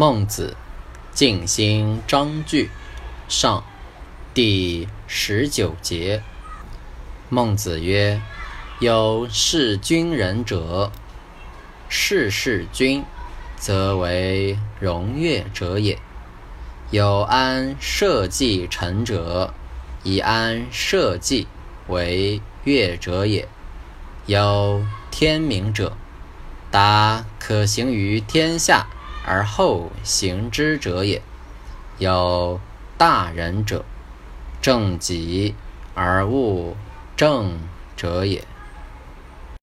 孟子，静心章句上，第十九节。孟子曰：“有事君人者，事事君，则为荣悦者也；有安社稷臣者，以安社稷为悦者也；有天明者，达可行于天下。”而后行之者也。有大人者，正己而物正者也。